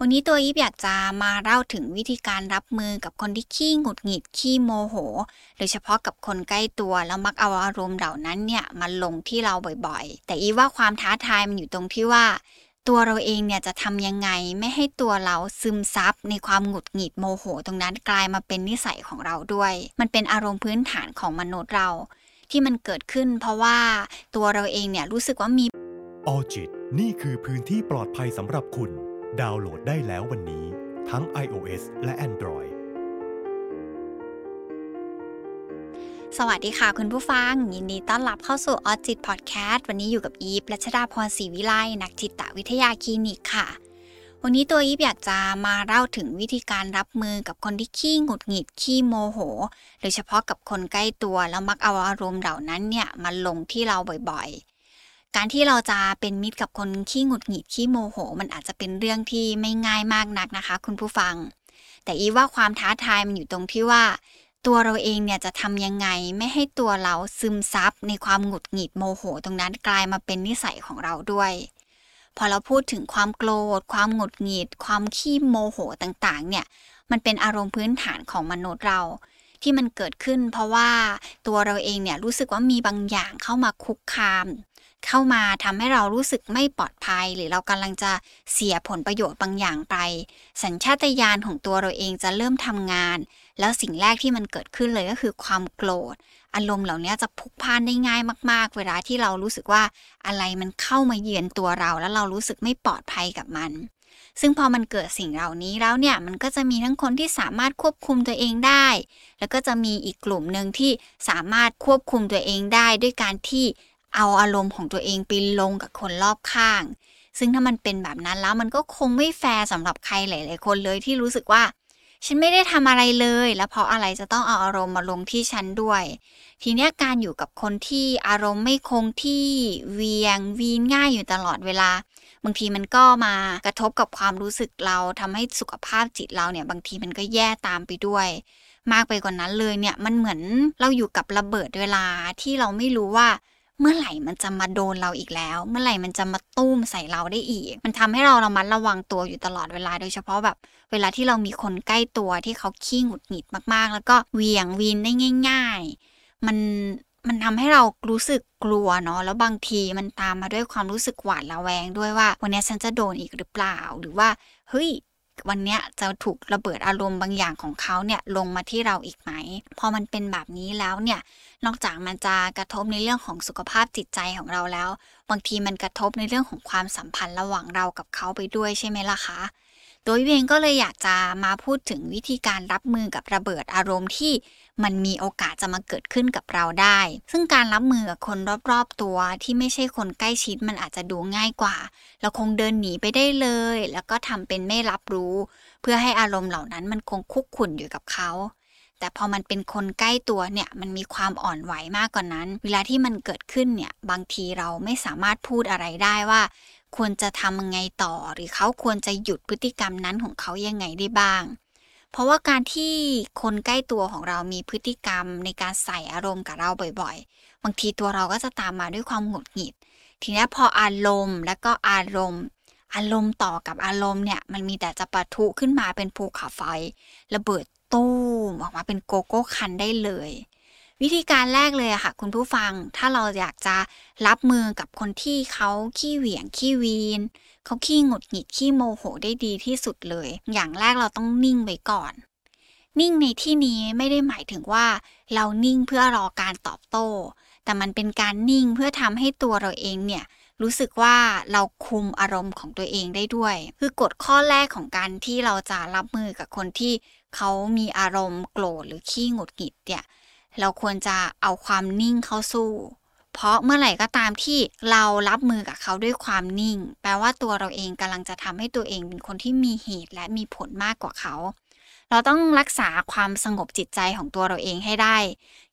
วันนี้ตัวยิบอยากจะมาเล่าถึงวิธีการรับมือกับคนที่ขี้หงุดหงิดขี้โมโห โดยเฉพาะกับคนใกล้ตัวแล้วมักเอาอารมณ์เหล่านั้นเนี่ยมาลงที่เราบ่อยๆ แต่อีว่าความท้าทายมันอยู่ตรงที่ว่า ตัวเราเองเนี่ยจะทำยังไงไม่ให้ตัวเราซึมซับในความหงุดหงิดโมโห ตรงนั้นกลายมาเป็นนิสัยของเราด้วย มันเป็นอารมณ์พื้นฐานของมนุษย์เรา ที่มันเกิดขึ้น เพราะว่าตัวเราเองเนี่ยรู้สึกว่ามีออจิตนี่คือพื้นที่ปลอดภัยสำหรับคุณ ดาวน์โหลดได้แล้ววันนี้ทั้ง iOS และ Android สวัสดีค่ะคุณผู้ฟัง ยินดีต้อนรับเข้าสู่ออจิตพอดแคสต์วันนี้อยู่กับอีฟรัชดาพรศรีวิไลนักจิตวิทยาคลินิกค่ะ วันนี้ตัวอีฟอยากจะมาเล่าถึงวิธีการรับมือกับคนที่ขี้หงุดหงิดขี้โมโห โดยเฉพาะกับคนใกล้ตัวแล้วมักเอาอารมณ์เหล่านั้นเนี่ยมาลงที่เราบ่อยๆ การที่เราจะเป็นมิตรกับคนขี้หงุดหงิดขี้โมโห มันอาจจะเป็นเรื่องที่ไม่ง่ายมากนักนะคะ คุณผู้ฟัง แต่อีว่าความท้าทายมันอยู่ตรงที่ว่า ตัวเราเองเนี่ยจะทำยังไงไม่ให้ตัวเราซึมซับในความหงุดหงิดโมโห ตรงนั้นกลายมาเป็นนิสัยของเราด้วย พอเราพูดถึงความโกรธ ความหงุดหงิด ความขี้โมโหต่างๆ เนี่ยมันเป็นอารมณ์พื้นฐานของมนุษย์เราที่มันเกิดขึ้นเพราะว่าตัวเราเองเนี่ยรู้สึกว่ามีบางอย่างเข้ามาคุกคาม เข้ามาทำให้เรารู้สึกไม่ปลอดภัย หรือเรากำลังจะเสียผลประโยชน์บางอย่างไป สัญชาตญาณของตัวเราเองจะเริ่มทำงาน แล้วสิ่งแรกที่มันเกิดขึ้นเลยก็คือความโกรธ อารมณ์เหล่านี้จะพุกพ่านได้ง่ายมาก ๆ เวลาที่เรารู้สึกว่าอะไรมันเข้ามาเยือนตัวเรา แล้วเรารู้สึกไม่ปลอดภัยกับมันซึ่งพอมันเกิดสิ่งเหล่านี้แล้วเนี่ยมันก็จะมีทั้งคนที่สามารถควบคุมตัวเองได้ แล้วก็จะมีอีกกลุ่มหนึ่งที่สามารถควบคุมตัวเองได้ ด้วยการที่ เอาอารมณ์ของตัวเองไปลงกับคนรอบข้าง ซึ่งถ้ามันเป็นแบบนั้นแล้วมันก็คงไม่แฟร์สำหรับใครหลาย ๆ คนเลยที่รู้สึกว่า ฉันไม่ได้ทำอะไรเลย แล้วเพราะอะไรจะต้องเอาอารมณ์มาลงที่ฉันด้วย ทีนี้การอยู่กับคนที่อารมณ์ไม่คงที่เวียงวีนง่ายอยู่ตลอดเวลา บางทีมันก็มากระทบกับความรู้สึกเราทำให้สุขภาพจิตเราเนี่ยบางทีมันก็แย่ตามไปด้วยมากไปกว่านั้นเลยเนี่ยมันเหมือนเราอยู่กับระเบิดเวลาที่เราไม่รู้ว่า เมื่อไหร่มันจะมาโดนเราอีกแล้ว เมื่อไหร่มันจะมาตุ้มใส่เราได้อีก มันทำให้เราระมัดระวังตัวอยู่ตลอดเวลาโดยเฉพาะแบบ เวลาที่เรามีคนใกล้ตัวที่เขาขี้หงุดหงิดมากๆ แล้วก็เวียงวีนได้ง่าย ๆ มันมันทำให้เรารู้สึกกลัวเนาะแล้วบางทีมันตามมาด้วยความรู้สึกหวาดระแวงด้วยว่า วันนี้ฉันจะโดนอีกหรือเปล่า หรือว่าเฮ้ย วันนี้จะถูกระเบิดอารมณ์บางอย่างของเขาเนี่ยลงมาที่เราอีกไหม พอมันเป็นแบบนี้แล้วเนี่ยนอกจากมันจะกระทบในเรื่องของสุขภาพจิตใจของเราแล้ว บางทีมันกระทบในเรื่องของความสัมพันธ์ระหว่างเรากับเขาไปด้วยใช่ไหมล่ะคะ โดยเองก็เลยอยากจะมาพูดถึงวิธีการรับมือกับระเบิดอารมณ์ที่มันมีโอกาสจะมาเกิดขึ้นกับเราได้ ซึ่งการรับมือกับคนรอบๆตัวที่ไม่ใช่คนใกล้ชิดมันอาจจะดูง่ายกว่า เราคงเดินหนีไปได้เลย แล้วก็ทำเป็นไม่รับรู้ เพื่อให้อารมณ์เหล่านั้นมันคงคุกคุนอยู่กับเขาแต่พอมันเป็นคนใกล้ตัวเนี่ยมันมีความอ่อนไหวมากกว่านนั้น เวลาที่มันเกิดขึ้นเนี่ยบางทีเราไม่สามารถพูดอะไรได้ว่า ควรจะทำยังไงต่อ หรือเขาควรจะหยุดพฤติกรรมนั้นของเขายังไงได้บ้าง เพราะว่าการที่คนใกล้ตัวของเรามีพฤติกรรมในการใส่อารมณ์กับเราบ่อยๆ บางทีตัวเราก็จะตามมาด้วยความหงุดหงิด ทีนี้พออารมณ์และก็อารมณ์ อารมณ์ต่อกับอารมณ์เนี่ยมันมีแต่จะปะทุขึ้นมาเป็นภูเขาไฟ ระเบิดตู้มออกมาเป็นโกโก้คันได้เลย วิธีการแรกเลยอะค่ะ คุณผู้ฟังถ้าเราอยากจะรับมือกับคนที่เขาขี้เหวี่ยงขี้วีนเขาขี้หงุดหงิดขี้โมโหได้ดีที่สุดเลย อย่างแรกเราต้องนิ่งไว้ก่อน นิ่งในที่นี้ไม่ได้หมายถึงว่า เรานิ่งเพื่อรอการตอบโต้ แต่มันเป็นการนิ่งเพื่อทำให้ตัวเราเองเนี่ยรู้สึกว่าเราคุมอารมณ์ของตัวเองได้ด้วย คือกฎข้อแรกของการที่เราจะรับมือกับคนที่เขามีอารมณ์โกรธหรือขี้หงุดหงิดเนี่ย เราควรจะเอาความนิ่งเข้าสู้ เพราะเมื่อไหร่ก็ตามที่เรารับมือกับเขาด้วยความนิ่ง แปลว่าตัวเราเองกำลังจะทำให้ตัวเองเป็นคนที่มีเหตุและมีผลมากกว่าเขา เราต้องรักษาความสงบจิตใจของตัวเราเองให้ได้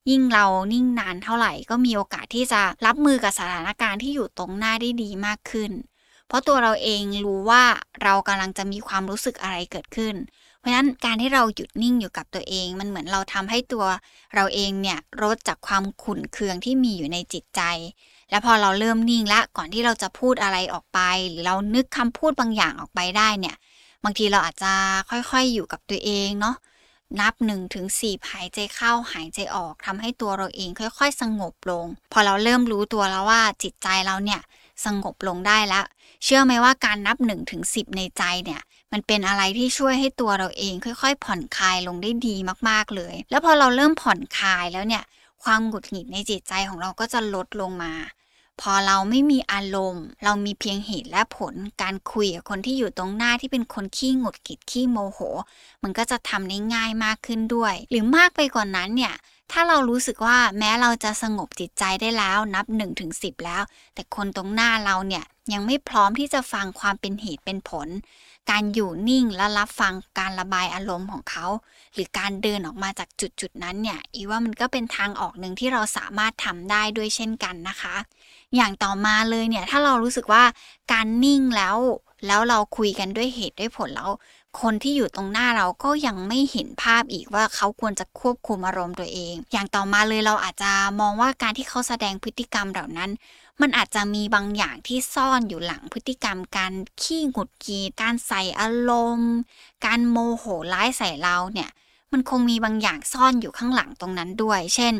ยิ่งเรานิ่งนานเท่าไหร่ ก็มีโอกาสที่จะรับมือกับสถานการณ์ที่อยู่ตรงหน้าได้ดีมากขึ้น เพราะตัวเราเองรู้ว่าเรากำลังจะมีความรู้สึกอะไรเกิดขึ้น ราะฉะนั้นการที่เราหยุดนิ่งอยู่กับตัวเอง มันเหมือนเราทำให้ตัวเราเองเนี่ยลดจากความขุ่นเคืองที่มีอยู่ในจิตใจ แล้วพอเราเริ่มนิ่งละก่อนที่เราจะพูดอะไรออกไป หรือเรานึกคำพูดบางอย่างออกไปได้เนี่ยบางทีเราอาจจะค่อยๆอยู่กับตัวเองเนาะนับ1นถึงสีหายใจเข้าหายใจออกทำให้ตัวเราเองค่อย ๆ สงบลง พอเราเริ่มรู้ตัวแล้วว่าจิตใจเราเนี่ยสงบลงได้แล้ว เชื่อไหมว่าการนับ1นถึงสิในใจเนี่ย มันเป็นอะไรที่ช่วยให้ตัวเราเองค่อยๆ ผ่อนคลายลงได้ดีมากๆเลย แล้วพอเราเริ่มผ่อนคลายแล้วเนี่ย ความหงุดหงิดในจิตใจของเราก็จะลดลงมา พอเราไม่มีอารมณ์ เรามีเพียงเหตุและผล การคุยกับคนที่อยู่ตรงหน้าที่เป็นคนขี้หงุดหงิดขี้โมโห มันก็จะทำได้ง่ายมากขึ้นด้วย หรือมากไปกว่านั้นเนี่ยถ้าเรารู้สึกว่าแม้เราจะสงบจิตใจได้แล้วนับ1นถึงสิแล้ว แต่คนตรงหน้าเราเนี่ย ยังไม่พร้อมที่จะฟังความเป็นเหตุเป็นผล การอยู่นิ่งและรับฟังการระบายอารมณ์ของเขา หรือการเดินออกมาจากจุดจุดนั้นเนี่ยอีว่ามันก็เป็นทางออกหนึ่งที่เราสามารถทำได้ด้วยเช่นกันนะคะ อย่างต่อมาเลยเนี่ยถ้าเรารู้สึกว่าการนิ่งแล้วแล้วเราคุยกันด้วยเหตุด้วยผลแล้ว คนที่อยู่ตรงหน้าเราก็ยังไม่เห็นภาพอีกว่าเขาควรจะควบคุมอารมณ์ตัวเอง อย่างต่อมาเลยเราอาจจะมองว่าการที่เขาแสดงพฤติกรรมเหล่านั้น มันอาจจะมีบางอย่างที่ซ่อนอยู่หลังพฤติกรรม การขี้หงุดหงิดการใส่อารมณ์ การโมโหร้ายใส่เราเนี่ย มันคงมีบางอย่างซ่อนอยู่ข้างหลังตรงนั้นด้วย เช่น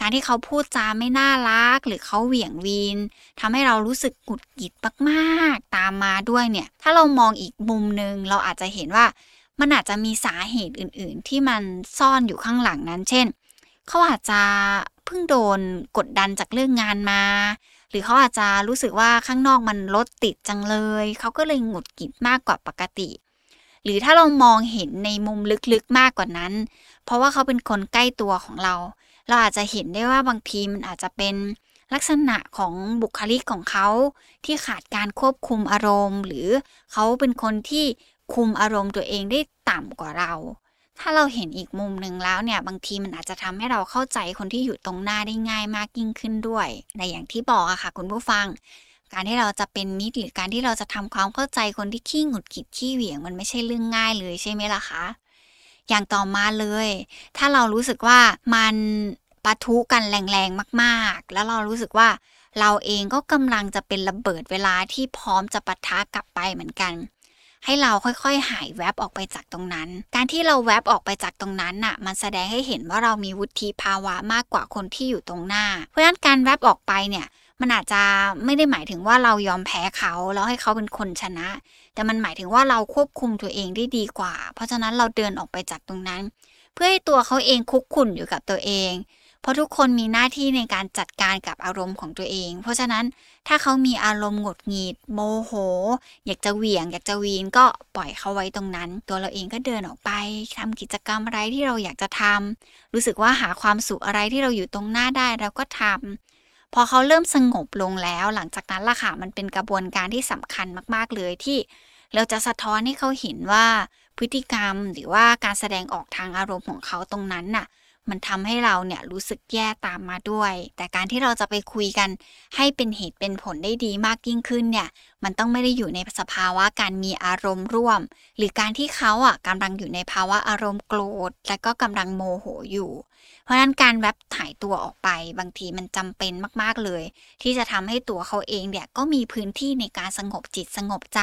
การที่เขาพูดจาไม่น่ารัก หรือเขาเหวี่ยงวีนทำให้เรารู้สึกหงุดหงิดมากๆ ตามมาด้วยเนี่ย ถ้าเรามองอีกมุมหนึ่งเราอาจจะเห็นว่ามันอาจจะมีสาเหตุอื่น ๆ ที่มันซ่อนอยู่ข้างหลังนั้น เช่น เขาอาจจะเพิ่งโดนกดดันจากเรื่องงานมา หรือเขาอาจจะรู้สึกว่าข้างนอกมันรถติดจังเลย เขาก็เลยหงุดหงิดมากกว่าปกติ หรือถ้าเรามองเห็นในมุมลึกๆมากกว่านั้น เพราะว่าเขาเป็นคนใกล้ตัวของเรา เราอาจจะเห็นได้ว่าบางทีมันอาจจะเป็นลักษณะของบุคลิกของเขา ที่ขาดการควบคุมอารมณ์ หรือเขาเป็นคนที่คุมอารมณ์ตัวเองได้ต่ำกว่าเรา ถ้าเราเห็นอีกมุมหนึ่งแล้วเนี่ย บางทีมันอาจจะทำให้เราเข้าใจคนที่อยู่ตรงหน้าได้ง่ายมากยิ่งขึ้นด้วยในอย่างที่บอกอะค่ะ คุณผู้ฟัง การที่เราจะเป็นมิตรหรือการที่เราจะทำความเข้าใจคนที่ขี้หงุดหงิดขี้เหวี่ยง มันไม่ใช่เรื่องง่ายเลยใช่ไหมล่ะคะ อย่างต่อมาเลย ถ้าเรารู้สึกว่ามันปะทุกันแรงๆมากๆ แล้วเรารู้สึกว่าเราเองก็กำลังจะเป็นระเบิดเวลาที่พร้อมจะปะทะกลับไปเหมือนกัน ให้เราค่อยๆ หายแวบออกไปจากตรงนั้น การที่เราแวบออกไปจากตรงนั้นน่ะ มันแสดงให้เห็นว่าเรามีวุฒิภาวะมากกว่าคนที่อยู่ตรงหน้า เพราะฉะนั้นการแวบออกไปเนี่ย มันอาจจะไม่ได้หมายถึงว่าเรายอมแพ้เขาแล้วให้เขาเป็นคนชนะ แต่มันหมายถึงว่าเราควบคุมตัวเองได้ดีกว่า เพราะฉะนั้นเราเดินออกไปจากตรงนั้น เพื่อให้ตัวเขาเองคุกคุนอยู่กับตัวเอง เพราะทุกคนมีหน้าที่ในการจัดการกับอารมณ์ของตัวเอง เพราะฉะนั้นถ้าเขามีอารมณ์หงุดหงิดโมโห อยากจะเหวี่ยง อยากจะวีนก็ปล่อยเขาไว้ตรงนั้น ตัวเราเองก็เดินออกไปทำกิจกรรมอะไรที่เราอยากจะทำรู้สึกว่าหาความสุขอะไรที่เราอยู่ตรงหน้าได้เราก็ทำ พอเขาเริ่มสงบลงแล้ว หลังจากนั้นล่ะค่ะมันเป็นกระบวนการที่สำคัญมาก ๆ เลยที่เราจะสะท้อนให้เขาเห็นว่าพฤติกรรมหรือว่าการแสดงออกทางอารมณ์ของเขาตรงนั้นน่ะ มันทำให้เราเนี่ยรู้สึกแย่ตามมาด้วย แต่การที่เราจะไปคุยกันให้เป็นเหตุเป็นผลได้ดีมากยิ่งขึ้นเนี่ย มันต้องไม่ได้อยู่ในสภาวะการมีอารมณ์ร่วม หรือการที่เขาอะกำลังอยู่ในภาวะอารมณ์โกรธ และก็กำลังโมโหอยู่ เพราะนั้นการแวบถ่ายตัวออกไป บางทีมันจำเป็นมากๆเลย ที่จะทำให้ตัวเขาเองเนี่ยก็มีพื้นที่ในการสงบจิตสงบใจ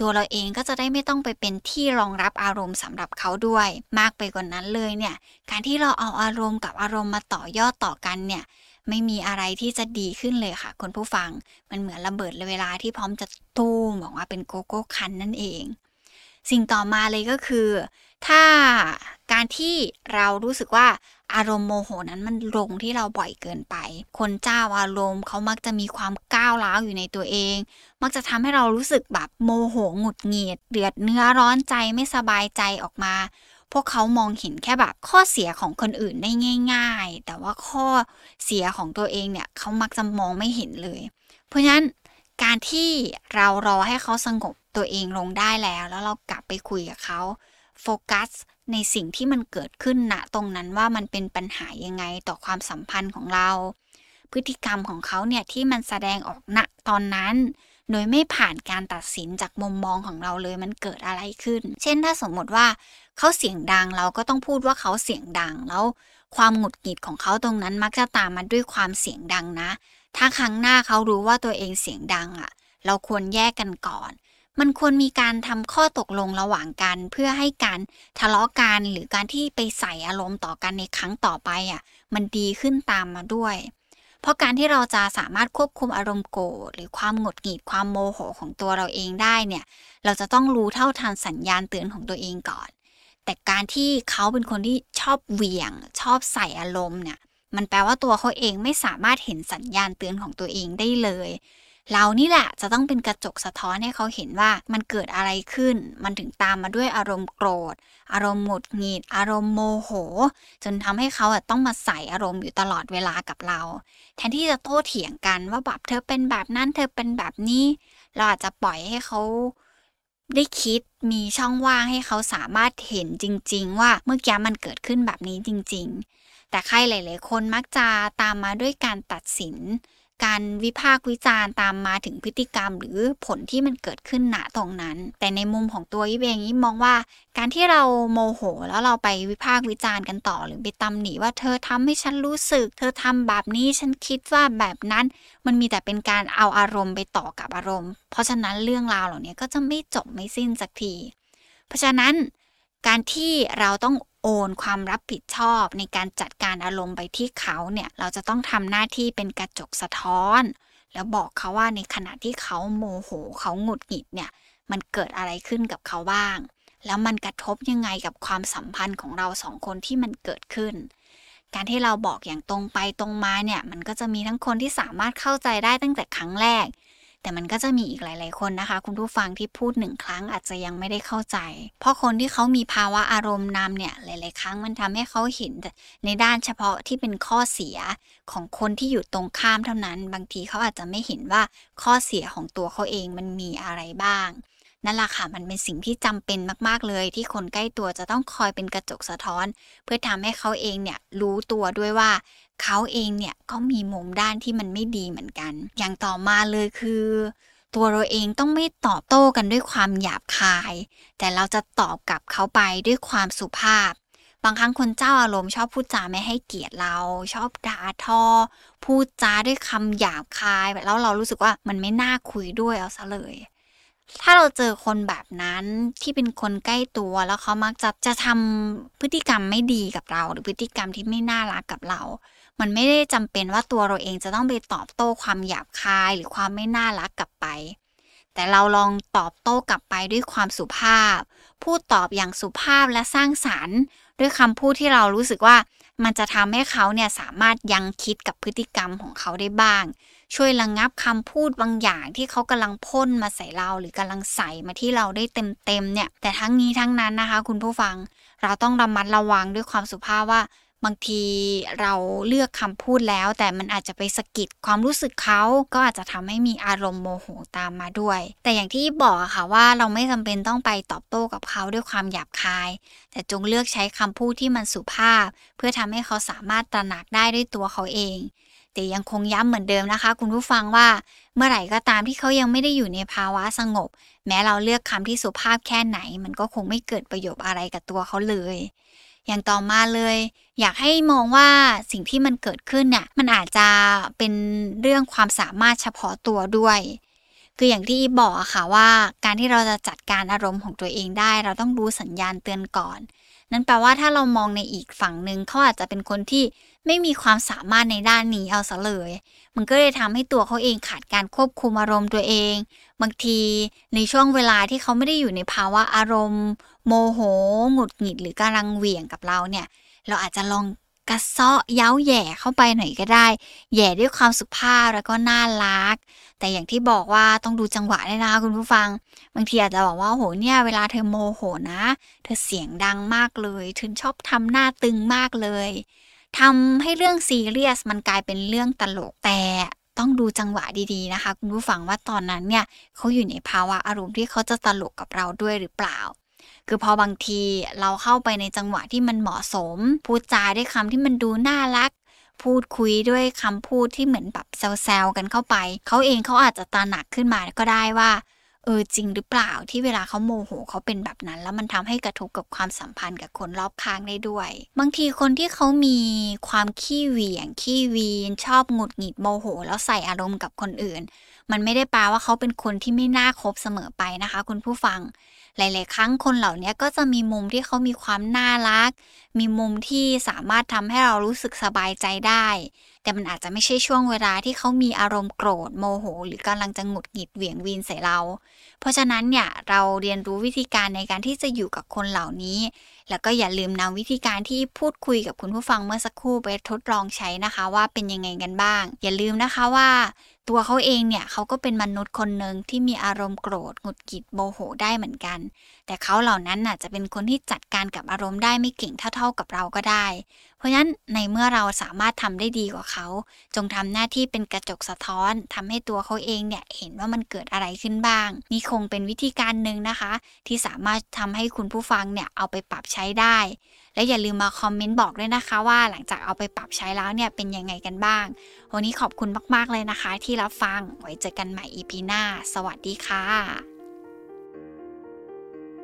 ตัวเราเองก็จะได้ไม่ต้องไปเป็นที่รองรับอารมณ์สำหรับเขาด้วย มากไปกว่านนั้นเลยเนี่ยการที่เราเอาอารมณ์กับอารมณ์มาต่อยอดต่อกันเนี่ย ไม่มีอะไรที่จะดีขึ้นเลยค่ะคนผู้ฟัง มันเหมือนระเบิดเวลาที่พร้อมจะตู้มบอกว่าเป็นโกโก้คันนั่นเอง สิ่งต่อมาเลยก็คือ ถ้าการที่เรารู้สึกว่าอารมณ์โมโหนั้นมันลงที่เราบ่อยเกินไป คนเจ้าอารมณ์เขามักจะมีความก้าวร้าวอยู่ในตัวเอง มักจะทำให้เรารู้สึกแบบโมโหหงุดหงิดเดือดเนื้อร้อนใจไม่สบายใจออกมา วกเขามองเห็นแค่แบบข้อเสียของคนอื่นได้ง่าย ๆ แต่ว่าข้อเสียของตัวเองเนี่ยเขามักจะมองไม่เห็นเลย เพราะฉะนั้นการที่เรารอให้เขาสงบตัวเองลงได้แล้ว แล้วเรากลับไปคุยกับเขาโฟกัสในสิ่งที่มันเกิดขึ้นณตรงนั้นว่ามันเป็นปัญหายังไงต่อความสัมพันธ์ของเรา พฤติกรรมของเขาเนี่ยที่มันแสดงออกณตอนนั้น โดยไม่ผ่านการตัดสินจากมุมมองของเราเลยมันเกิดอะไรขึ้น เช่นถ้าสมมติว่าเขาเสียงดังเราก็ต้องพูดว่าเขาเสียงดังแล้ว ความหงุดหงิดของเขาตรงนั้นมักจะตามมาด้วยความเสียงดังนะ ถ้าครั้งหน้าเขารู้ว่าตัวเองเสียงดังอะ่ะ เราควรแยกกันก่อน มันควรมีการทำข้อตกลงระหว่างกัน เพื่อให้การทะเลาะกันหรือการที่ไปใส่อารมณ์ต่อกันในครั้งต่อไปอะ มันดีขึ้นตามมาด้วย เพราะการที่เราจะสามารถควบคุมอารมณ์โกรธหรือความหงุดหงิดความโมโหของตัวเราเองได้เนี่ย เราจะต้องรู้เท่าทันสัญญาณเตือนของตัวเองก่อน แต่การที่เขาเป็นคนที่ชอบเหวี่ยง ชอบใส่อารมณ์เนี่ย มันแปลว่าตัวเขาเองไม่สามารถเห็นสัญญาณเตือนของตัวเองได้เลย เรานี่แหละจะต้องเป็นกระจกสะท้อนให้เขาเห็นว่ามันเกิดอะไรขึ้น มันถึงตามมาด้วยอารมณ์โกรธ อารมณ์หงุดหงิด อารมณ์โมโห จนทำให้เขาต้องมาใส่อารมณ์อยู่ตลอดเวลากับเรา แทนที่จะโต้เถียงกันว่าแบบเธอเป็นแบบนั้นเธอเป็นแบบนี้ เราอาจจะปล่อยให้เขาได้คิดมีช่องว่างให้เขาสามารถเห็นจริง ๆ ว่าเมื่อกี้มันเกิดขึ้นแบบนี้จริง ๆ แต่ใครหลาย ๆ คนมักจะตามมาด้วยการตัดสิน การวิพากษ์วิจารณ์ตามมาถึงพฤติกรรม หรือผลที่มันเกิดขึ้นณตรงนั้น แต่ในมุมของตัวยิบเองยิบมองว่า การที่เราโมโห แล้วเราไปวิพากษ์วิจารณ์กันต่อ หรือไปตำหนิว่าเธอทำให้ฉันรู้สึก เธอทำแบบนี้ฉันคิดว่าแบบนั้น มันมีแต่เป็นการเอาอารมณ์ไปต่อกับอารมณ์ เพราะฉะนั้นเรื่องราวเหล่านี้ก็จะไม่จบไม่สิ้นสักที เพราะฉะนั้นการที่เราต้อง โอนความรับผิดชอบในการจัดการอารมณ์ไปที่เขาเนี่ยเราจะต้องทำหน้าที่เป็นกระจกสะท้อน แล้วบอกเขาว่าในขณะที่เขาโมโหเขาหงุดหงิดเนี่ยมันเกิดอะไรขึ้นกับเขาบ้าง แล้วมันกระทบยังไงกับความสัมพันธ์ของเราสองคนที่มันเกิดขึ้น การที่เราบอกอย่างตรงไปตรงมาเนี่ยมันก็จะมีทั้งคนที่สามารถเข้าใจได้ตั้งแต่ครั้งแรก แต่มันก็จะมีอีกหลาย ๆ คนนะคะ คุณผู้ฟังที่พูดหนึ่งครั้งอาจจะยังไม่ได้เข้าใจ เพราะคนที่เขามีภาวะอารมณ์นำเนี่ยหลาย ๆ ครั้งมันทำให้เขาเห็นในด้านเฉพาะที่เป็นข้อเสียของคนที่อยู่ตรงข้ามเท่านั้น บางทีเขาอาจจะไม่เห็นว่าข้อเสียของตัวเขาเองมันมีอะไรบ้าง นั่นแหละค่ะมันเป็นสิ่งที่จำเป็นมากๆเลย ที่คนใกล้ตัวจะต้องคอยเป็นกระจกสะท้อน เพื่อทำให้เขาเองเนี่ยรู้ตัวด้วยว่าเขาเองเนี่ยก็มีมุมด้านที่มันไม่ดีเหมือนกัน อย่างต่อมาเลยคือ ตัวเราเองต้องไม่ตอบโต้กันด้วยความหยาบคาย แต่เราจะตอบกลับเขาไปด้วยความสุภาพบางครั้งคนเจ้าอารมณ์ชอบพูดจาไม่ให้เกียรติเรา ชอบด่าทอ พูดจาด้วยคำหยาบคาย แล้วเรารู้สึกว่ามันไม่น่าคุยด้วยเอาซะเลย ถ้าเราเจอคนแบบนั้นที่เป็นคนใกล้ตัวแล้วเขามักจะจะทำพฤติกรรมไม่ดีกับเรา หรือพฤติกรรมที่ไม่น่ารักกับเรา มันไม่ได้จำเป็นว่าตัวเราเองจะต้องไปตอบโต้ความหยาบคายหรือความไม่น่ารักกลับไป แต่เราลองตอบโต้กลับไปด้วยความสุภาพ พูดตอบอย่างสุภาพและสร้างสารรค์ ด้วยคำพูดที่เรารู้สึกว่ามันจะทำให้เขาเนี่ยสามารถยังคิดกับพฤติกรรมของเขาได้บ้าง ช่วยระงงับคำพูดบางอย่างที่เขากำลังพ่นมาใส่เราหรือกำลังใส่มาที่เราได้เต็มๆเนี่ย แต่ทั้งนี้ทั้งนั้นนะคะ คุณผู้ฟังเราต้องระมัดระวังด้วยความสุภาพว่าบางทีเราเลือกคำพูดแล้ว แต่มันอาจจะไปสะกิดความรู้สึกเขาก็อาจจะทำให้มีอารมณ์โมโหตามมาด้วย แต่อย่างที่บอกค่ะว่าเราไม่จำเป็นต้องไปตอบโต้กับเขาด้วยความหยาบคาย แต่จงเลือกใช้คำพูดที่มันสุภาพ เพื่อทำให้เขาสามารถตระหนักได้ด้วยตัวเขาเอง แต่ยังคงย้ำเหมือนเดิมนะคะ คุณผู้ฟังว่าเมื่อไหร่ก็ตามที่เขายังไม่ได้อยู่ในภาวะสงบ แม้เราเลือกคำที่สุภาพแค่ไหน มันก็คงไม่เกิดประโยชน์อะไรกับตัวเขาเลย อย่างต่อมาเลย อยากให้มองว่าสิ่งที่มันเกิดขึ้นเนี่ยมันอาจจะเป็นเรื่องความสามารถเฉพาะตัวด้วยคืออย่างที่บอกอะค่ะว่าการที่เราจะจัดการอารมณ์ของตัวเองได้ เราต้องรู้สัญญาณเตือนก่อน นั่นแปลว่าถ้าเรามองในอีกฝั่งหนึ่งเขาอาจจะเป็นคนที่ ไม่มีความสามารถในด้านนี้เอาซะเลย มันก็เลยทำให้ตัวเขาเองขาดการควบคุมอารมณ์ตัวเอง บางทีในช่วงเวลาที่เขาไม่ได้อยู่ในภาวะอารมณ์ โมโห หงุดหงิดหรือกำลังเหวี่ยงกับเราเนี่ย เราอาจจะลองกระเซาะเย้าแย่เข้าไปหน่อยก็ได้ แย่ด้วยความสุภาพแล้วก็น่ารัก แต่อย่างที่บอกว่าต้องดูจังหวะด้วยนะคุณผู้ฟัง บางทีอาจจะบอกว่าโหเนี่ยเวลาเธอโมโหนะ เธอเสียงดังมากเลยเธอชอบทำหน้าตึงมากเลย ทำให้เรื่องซีเรียสมันกลายเป็นเรื่องตลกแต่ต้องดูจังหวะดีๆนะคะ คุณผู้ฟังว่าตอนนั้นเนี่ยเขาอยู่ในภาวะอารมณ์ที่เขาจะตลกกับเราด้วยหรือเปล่า คือพอบางทีเราเข้าไปในจังหวะที่มันเหมาะสม พูดจาด้วยคำที่มันดูน่ารัก พูดคุยด้วยคำพูดที่เหมือนแบบแซวๆกันเข้าไป เขาเองเขาอาจจะตระหนักขึ้นมาก็ได้ว่า เออจริงหรือเปล่าที่เวลาเขาโมโหเขาเป็นแบบนั้น แล้วมันทำให้กระทบกับความสัมพันธ์กับคนรอบข้างได้ด้วย บางทีคนที่เขามีความขี้เหวี่ยงขี้วีน ชอบหงุดหงิดโมโห แล้วใส่อารมณ์กับคนอื่น มันไม่ได้แปลว่าเขาเป็นคนที่ไม่น่าคบเสมอไปนะคะ คุณผู้ฟัง หลาย ๆ ครั้งคนเหล่านี้ก็จะมีมุมที่เขามีความน่ารัก มีมุมที่สามารถทำให้เรารู้สึกสบายใจได้ แต่มันอาจจะไม่ใช่ช่วงเวลาที่เขามีอารมณ์โกรธโมโห หรือกำลังจะหงุดหงิดเหวี่ยงวีนใส่เรา เพราะฉะนั้นเนี่ยเราเรียนรู้วิธีการในการที่จะอยู่กับคนเหล่านี้ แล้วก็อย่าลืมนำวิธีการที่พูดคุยกับคุณผู้ฟังเมื่อสักครู่ไปทดลองใช้นะคะ ว่าเป็นยังไงกันบ้าง อย่าลืมนะคะว่าตัวเขาเองเนี่ยเขาก็เป็นมนุษย์คนหนึ่งที่มีอารมณ์โกรธหงุดหงิดโมโหได้เหมือนกัน แต่เขาเหล่านั้นน่ะจะเป็นคนที่จัดการกับอารมณ์ได้ไม่เก่งเท่าๆกับเราก็ได้ เพราะฉะนั้นในเมื่อเราสามารถทำได้ดีกว่าเขา จงทำหน้าที่เป็นกระจกสะท้อนทำให้ตัวเขาเองเนี่ยเห็นว่ามันเกิดอะไรขึ้นบ้าง นี่คงเป็นวิธีการหนึ่งนะคะ ที่สามารถทำให้คุณผู้ฟังเนี่ยเอาไปปรับใช้ได้ และอย่าลืมมาคอมเมนต์บอกด้วยนะคะ ว่าหลังจากเอาไปปรับใช้แล้วเนี่ยเป็นยังไงกันบ้าง วันนี้ขอบคุณมากๆเลยนะคะ ที่รับฟังไว้เจอกันใหม่ EP หน้า สวัสดีค่ะ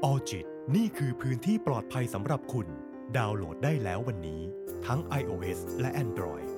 ออจิตนี่คือพื้นที่ปลอดภัยสำหรับคุณ ดาวน์โหลดได้แล้ววันนี้ ทั้ง iOS และ Android